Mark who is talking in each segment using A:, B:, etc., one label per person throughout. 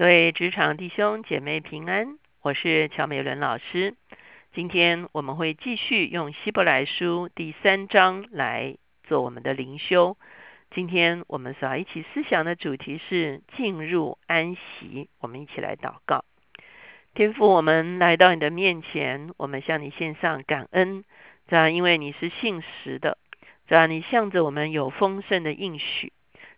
A: 各位职场弟兄姐妹平安，我是乔美伦老师。今天我们会继续用希伯来书第三章来做我们的灵修。今天我们所要一起思想的主题是进入安息。我们一起来祷告，天父，我们来到你的面前，我们向你献上感恩，这样因为你是信实的，这样你向着我们有丰盛的应许，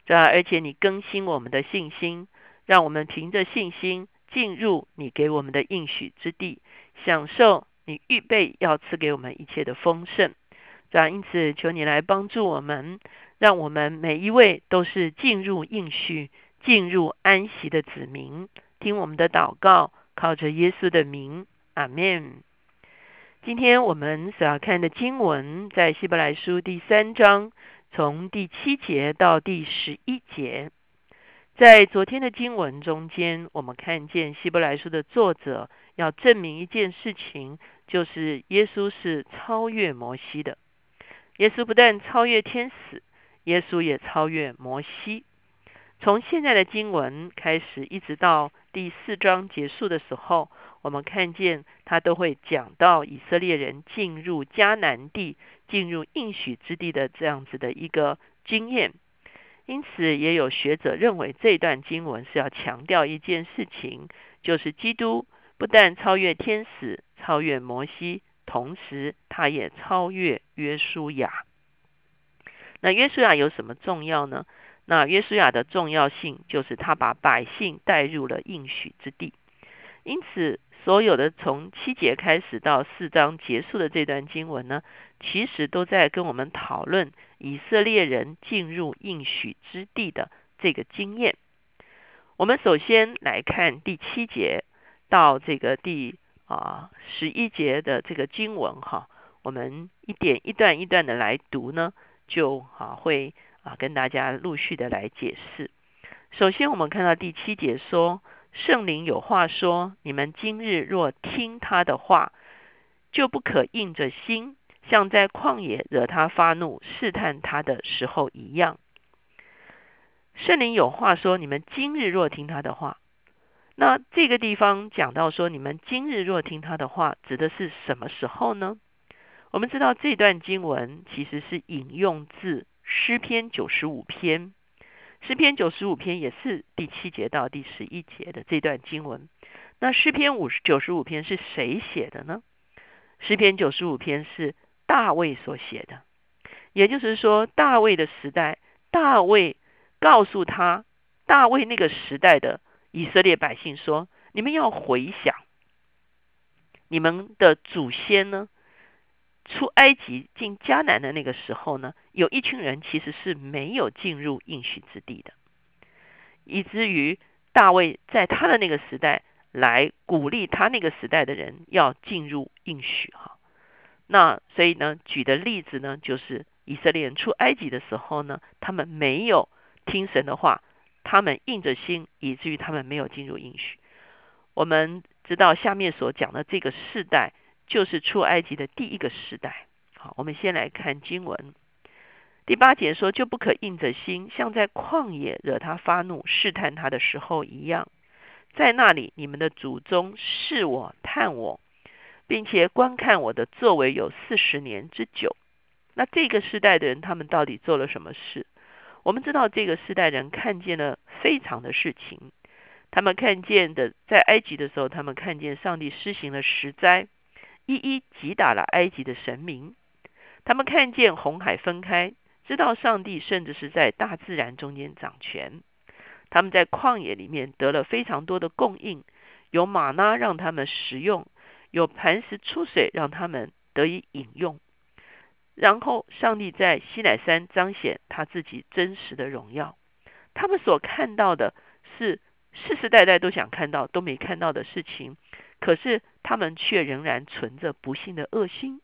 A: 这样而且你更新我们的信心。让我们凭着信心进入你给我们的应许之地，享受你预备要赐给我们一切的丰盛。这样，因此求你来帮助我们，让我们每一位都是进入应许、进入安息的子民。听我们的祷告，靠着耶稣的名，阿门。今天我们所要看的经文在希伯来书第三章，从第七节到第十一节。在昨天的经文中间，我们看见希伯来书的作者要证明一件事情，就是耶稣是超越摩西的。耶稣不但超越天使，耶稣也超越摩西。从现在的经文开始，一直到第四章结束的时候，我们看见他都会讲到以色列人进入迦南地、进入应许之地的这样子的一个经验。因此，也有学者认为这段经文是要强调一件事情，就是基督不但超越天使、超越摩西，同时他也超越约书亚。那约书亚有什么重要呢？那约书亚的重要性就是他把百姓带入了应许之地。因此，所有的从七节开始到四章结束的这段经文呢，其实都在跟我们讨论以色列人进入应许之地的这个经验。我们首先来看第七节到这个第啊十一节的这个经文哈，我们一点一段一段的来读呢，就啊会啊跟大家陆续的来解释。首先，我们看到第七节说。圣灵有话说：“你们今日若听他的话，就不可硬着心，像在旷野惹他发怒、试探他的时候一样。”圣灵有话说：“你们今日若听他的话。”那这个地方讲到说：“你们今日若听他的话”，指的是什么时候呢？我们知道这段经文其实是引用自诗篇九十五篇。诗篇九十五篇也是第七节到第十一节的这段经文。那诗篇五十九十五篇是谁写的呢？诗篇九十五篇是大卫所写的，也就是说，大卫的时代，大卫告诉他，大卫那个时代的以色列百姓说：“你们要回想，你们的祖先呢？”出埃及进迦南的那个时候呢，有一群人其实是没有进入应许之地的，以至于大卫在他的那个时代来鼓励他那个时代的人要进入应许哈。那所以呢，举的例子呢，就是以色列人出埃及的时候呢，他们没有听神的话，他们硬着心，以至于他们没有进入应许。我们知道下面所讲的这个世代。就是出埃及的第一个世代。好，我们先来看经文第八节说：“就不可硬着心，像在旷野惹他发怒、试探他的时候一样。在那里，你们的祖宗试我、探我，并且观看我的作为有四十年之久。那这个时代的人，他们到底做了什么事？我们知道，这个时代人看见了非常的事情。他们看见的，在埃及的时候，他们看见上帝施行了十灾。”一一击打了埃及的神明，他们看见红海分开，知道上帝甚至是在大自然中间掌权。他们在旷野里面得了非常多的供应，有玛拉让他们食用，有磐石出水让他们得以饮用。然后上帝在西乃山彰显他自己真实的荣耀。他们所看到的是世世代代都想看到都没看到的事情。可是他们却仍然存着不幸的恶心，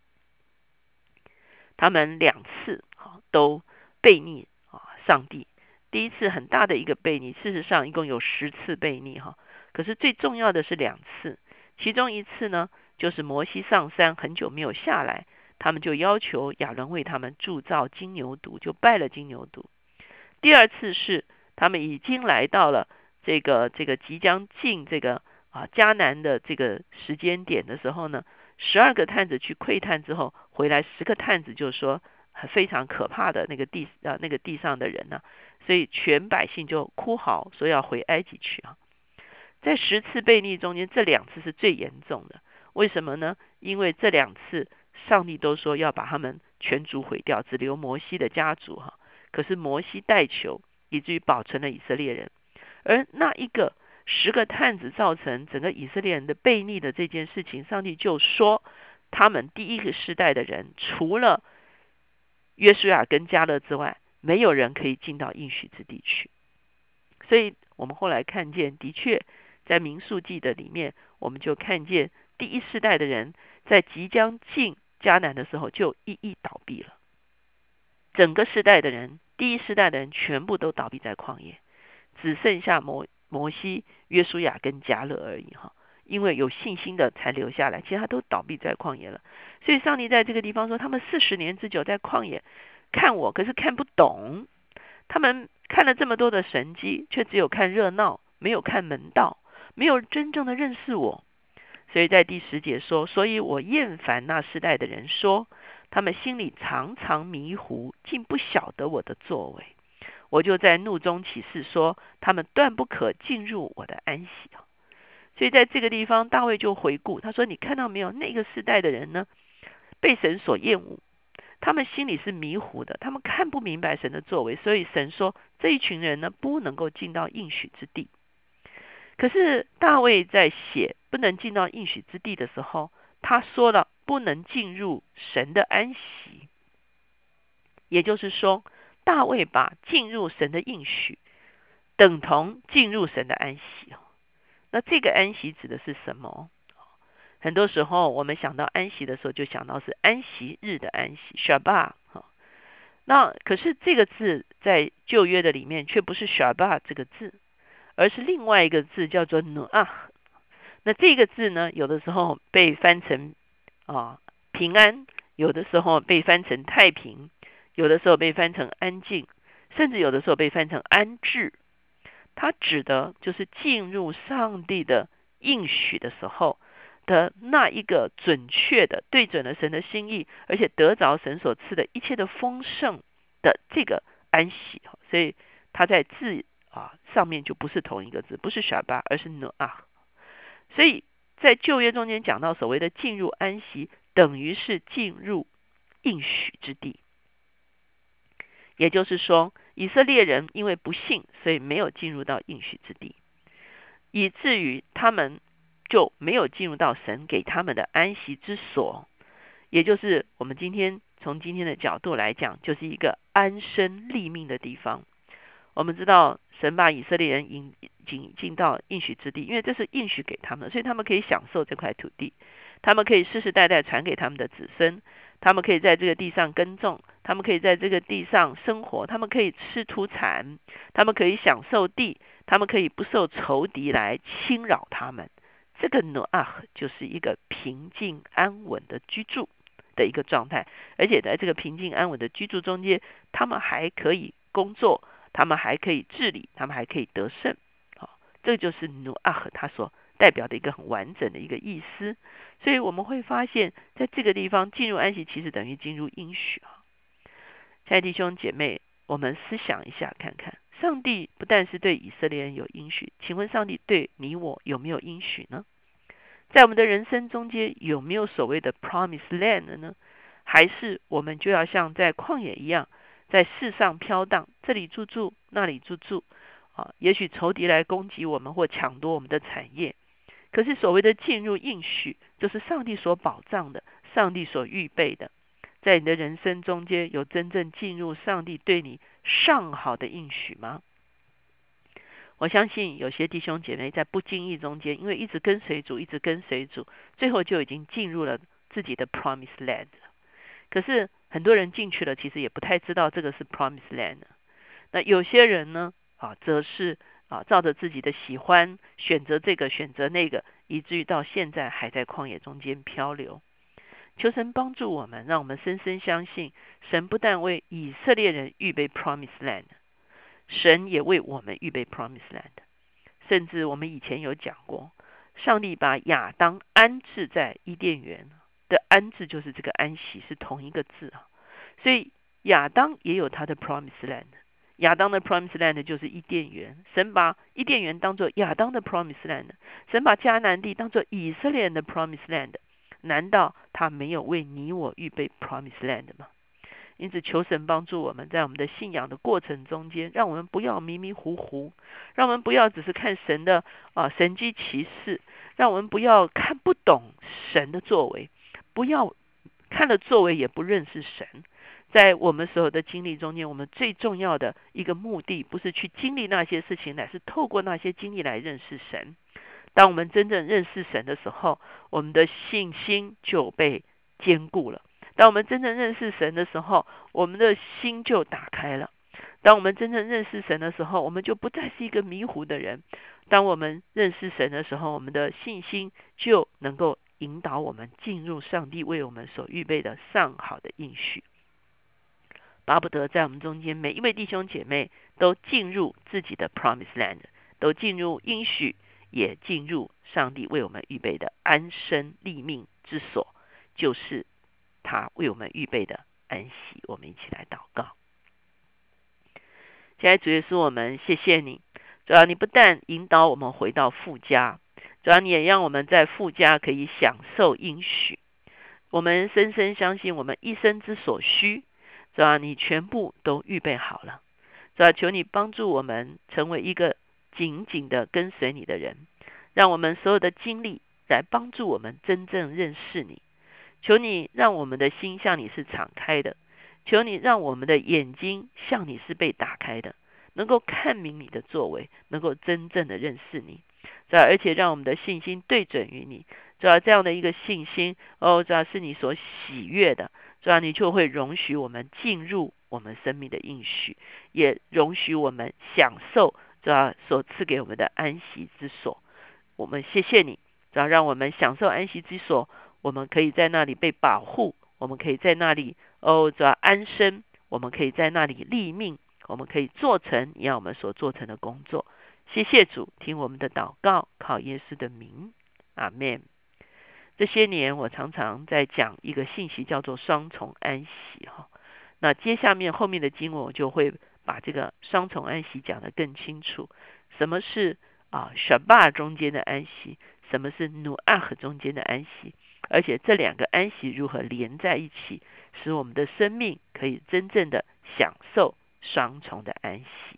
A: 他们两次啊都背逆啊上帝。第一次很大的一个背逆，事实上一共有十次背逆哈。可是最重要的是两次，其中一次呢，就是摩西上山很久没有下来，他们就要求亚伦为他们铸造金牛犊，就拜了金牛犊。第二次是他们已经来到了这个这个即将进这个啊迦南的这个时间点的时候呢，十二个探子去窥探之后回来，十个探子就说非常可怕的那个地啊那个地上的人呢，所以全百姓就哭嚎说要回埃及去啊。在十次悖逆中间，这两次是最严重的。为什么呢？因为这两次上帝都说要把他们全族毁掉，只留摩西的家族哈。可是摩西代求，以至于保存了以色列人。而那一个十个探子造成整个以色列人的悖逆的这件事情，上帝就说，他们第一个世代的人，除了约书亚跟加勒之外，没有人可以进到应许之地去。所以我们后来看见，的确在民数记的里面，我们就看见第一世代的人在即将进迦南的时候，就一一倒闭了。整个世代的人，第一世代的人全部都倒闭在旷野，只剩下摩摩西、约书亚跟迦勒而已哈。因为有信心的才留下来，其他都倒闭在旷野了。所以上帝在这个地方说，他们四十年之久在旷野看我，可是看不懂。他们看了这么多的神迹，却只有看热闹，没有看门道，没有真正的认识我。所以在第十节说，所以我厌烦那世代的人说。他们心里常常迷糊，竟不晓得我的作为。我就在怒中起誓说：他们断不可进入我的安息啊！所以在这个地方，大卫就回顾他说：“你看到没有？那个世代的人呢，被神所厌恶，他们心里是迷糊的，他们看不明白神的作为。所以神说，这一群人呢，不能够进到应许之地。可是大卫在写不能进到应许之地的时候，他说了。”不能进入神的安息，也就是说，大卫把进入神的应许等同进入神的安息哦。那这个安息指的是什么？很多时候我们想到安息的时候，就想到是安息日的安息 （Shabbat） 哈。那可是这个字在旧约的里面却不是 s h a b a 这个字，而是另外一个字叫做努啊。那这个字呢，有的时候被翻成。啊，平安有的时候被翻成太平，有的时候被翻成安静，甚至有的时候被翻成安置。它指的就是进入上帝的应许的时候的那一个准确的对准了神的心意，而且得着神所赐的一切的丰盛的这个安息。所以它在字啊上面就不是同一个字，不是小巴，而是努啊。所以。在旧约中间讲到所谓的进入安息，等于是进入应许之地。也就是说，以色列人因为不信，所以没有进入到应许之地，以至于他们就没有进入到神给他们的安息之所。也就是我们今天从今天的角度来讲，就是一个安身立命的地方。我们知道。神把以色列人引引进到应许之地，因为这是应许给他们，所以他们可以享受这块土地，他们可以世世代代传给他们的子孙，他们可以在这个地上耕种，他们可以在这个地上生活，他们可以吃土产，他们可以享受地，他们可以不受仇敌来侵扰他们。这个努阿就是一个平静安稳的居住的一个状态，而且在这个平静安稳的居住中间，他们还可以工作。他们还可以治理，他们还可以得胜，好，这就是努阿和他所代表的一个很完整的一个意思。所以我们会发现，在这个地方进入安息，其实等于进入应许啊。亲爱弟兄姐妹，我们思想一下，看看上帝不但是对以色列人有应许，请问上帝对你我有没有应许呢？在我们的人生中间，有没有所谓的 promise land 呢？还是我们就要像在旷野一样？在世上飘荡，这里住住，那里住住，啊，也许仇敌来攻击我们或抢夺我们的产业。可是所谓的进入应许，就是上帝所保障的，上帝所预备的。在你的人生中间，有真正进入上帝对你上好的应许吗？我相信有些弟兄姐妹在不经意中间，因为一直跟随主，一直跟随主，最后就已经进入了自己的 promise land。可是。很多人进去了，其实也不太知道这个是 Promise Land。那有些人呢，啊，则是啊，照着自己的喜欢选择这个，选择那个，以至于到现在还在旷野中间漂流。求神帮助我们，让我们深深相信，神不但为以色列人预备 Promise Land，神也为我们预备 Promise Land。甚至我们以前有讲过，上帝把亚当安置在伊甸园的安置，就是这个安息是同一个字啊。所以亚当也有他的 promise land，亚当的 promise land 就是伊甸园。神把伊甸园当做亚当的 promise land，神把迦南地当做以色列的 promise land。难道他没有为你我预备 promise land 吗？因此，求神帮助我们在我们的信仰的过程中间，让我们不要迷迷糊糊，让我们不要只是看神的啊神机骑士，让我们不要看不懂神的作为，不要看了作为也不认识神。在我们所有的经历中间，我们最重要的一个目的，不是去经历那些事情，乃是透过那些经历来认识神。当我们真正认识神的时候，我们的信心就被坚固了。当我们真正认识神的时候，我们的心就打开了。当我们真正认识神的时候，我们就不再是一个迷糊的人。当我们认识神的时候，我们的信心就能够引导我们进入上帝为我们所预备的上好的应许。巴不得在我们中间每一位弟兄姐妹都进入自己的 Promise Land，都进入应许，也进入上帝为我们预备的安身立命之所，就是。他为我们预备的安息，我们一起来祷告。现在主耶稣，我们谢谢你。主要你不但引导我们回到富家，主要你也让我们在富家可以享受应许。我们深深相信，我们一生之所需，主要你全部都预备好了。主要求你帮助我们成为一个紧紧的跟随你的人，让我们所有的精力来帮助我们真正认识你。求你让我们的心向你是敞开的，求你让我们的眼睛向你是被打开的，能够看明你的作为，能够真正的认识你，主要而且让我们的信心对准于你，主要这样的一个信心哦，主要是你所喜悦的，主要你就会容许我们进入我们生命的应许，也容许我们享受主要所赐给我们的安息之所。我们谢谢你，主要让我们享受安息之所。我们可以在那里被保护，我们可以在那里哦，主要安身，我们可以在那里立命，我们可以做成你要我们所做成的工作。谢谢主，听我们的祷告，靠耶稣的名，阿门。这些年我常常在讲一个信息，叫做双重安息哈。那接下面后面的经文，我就会把这个双重安息讲得更清楚。什么是啊 Shabbat 中间的安息？什么是 Nuach 中间的安息？而且这两个安息如何连在一起，使我们的生命可以真正的享受双重的安息。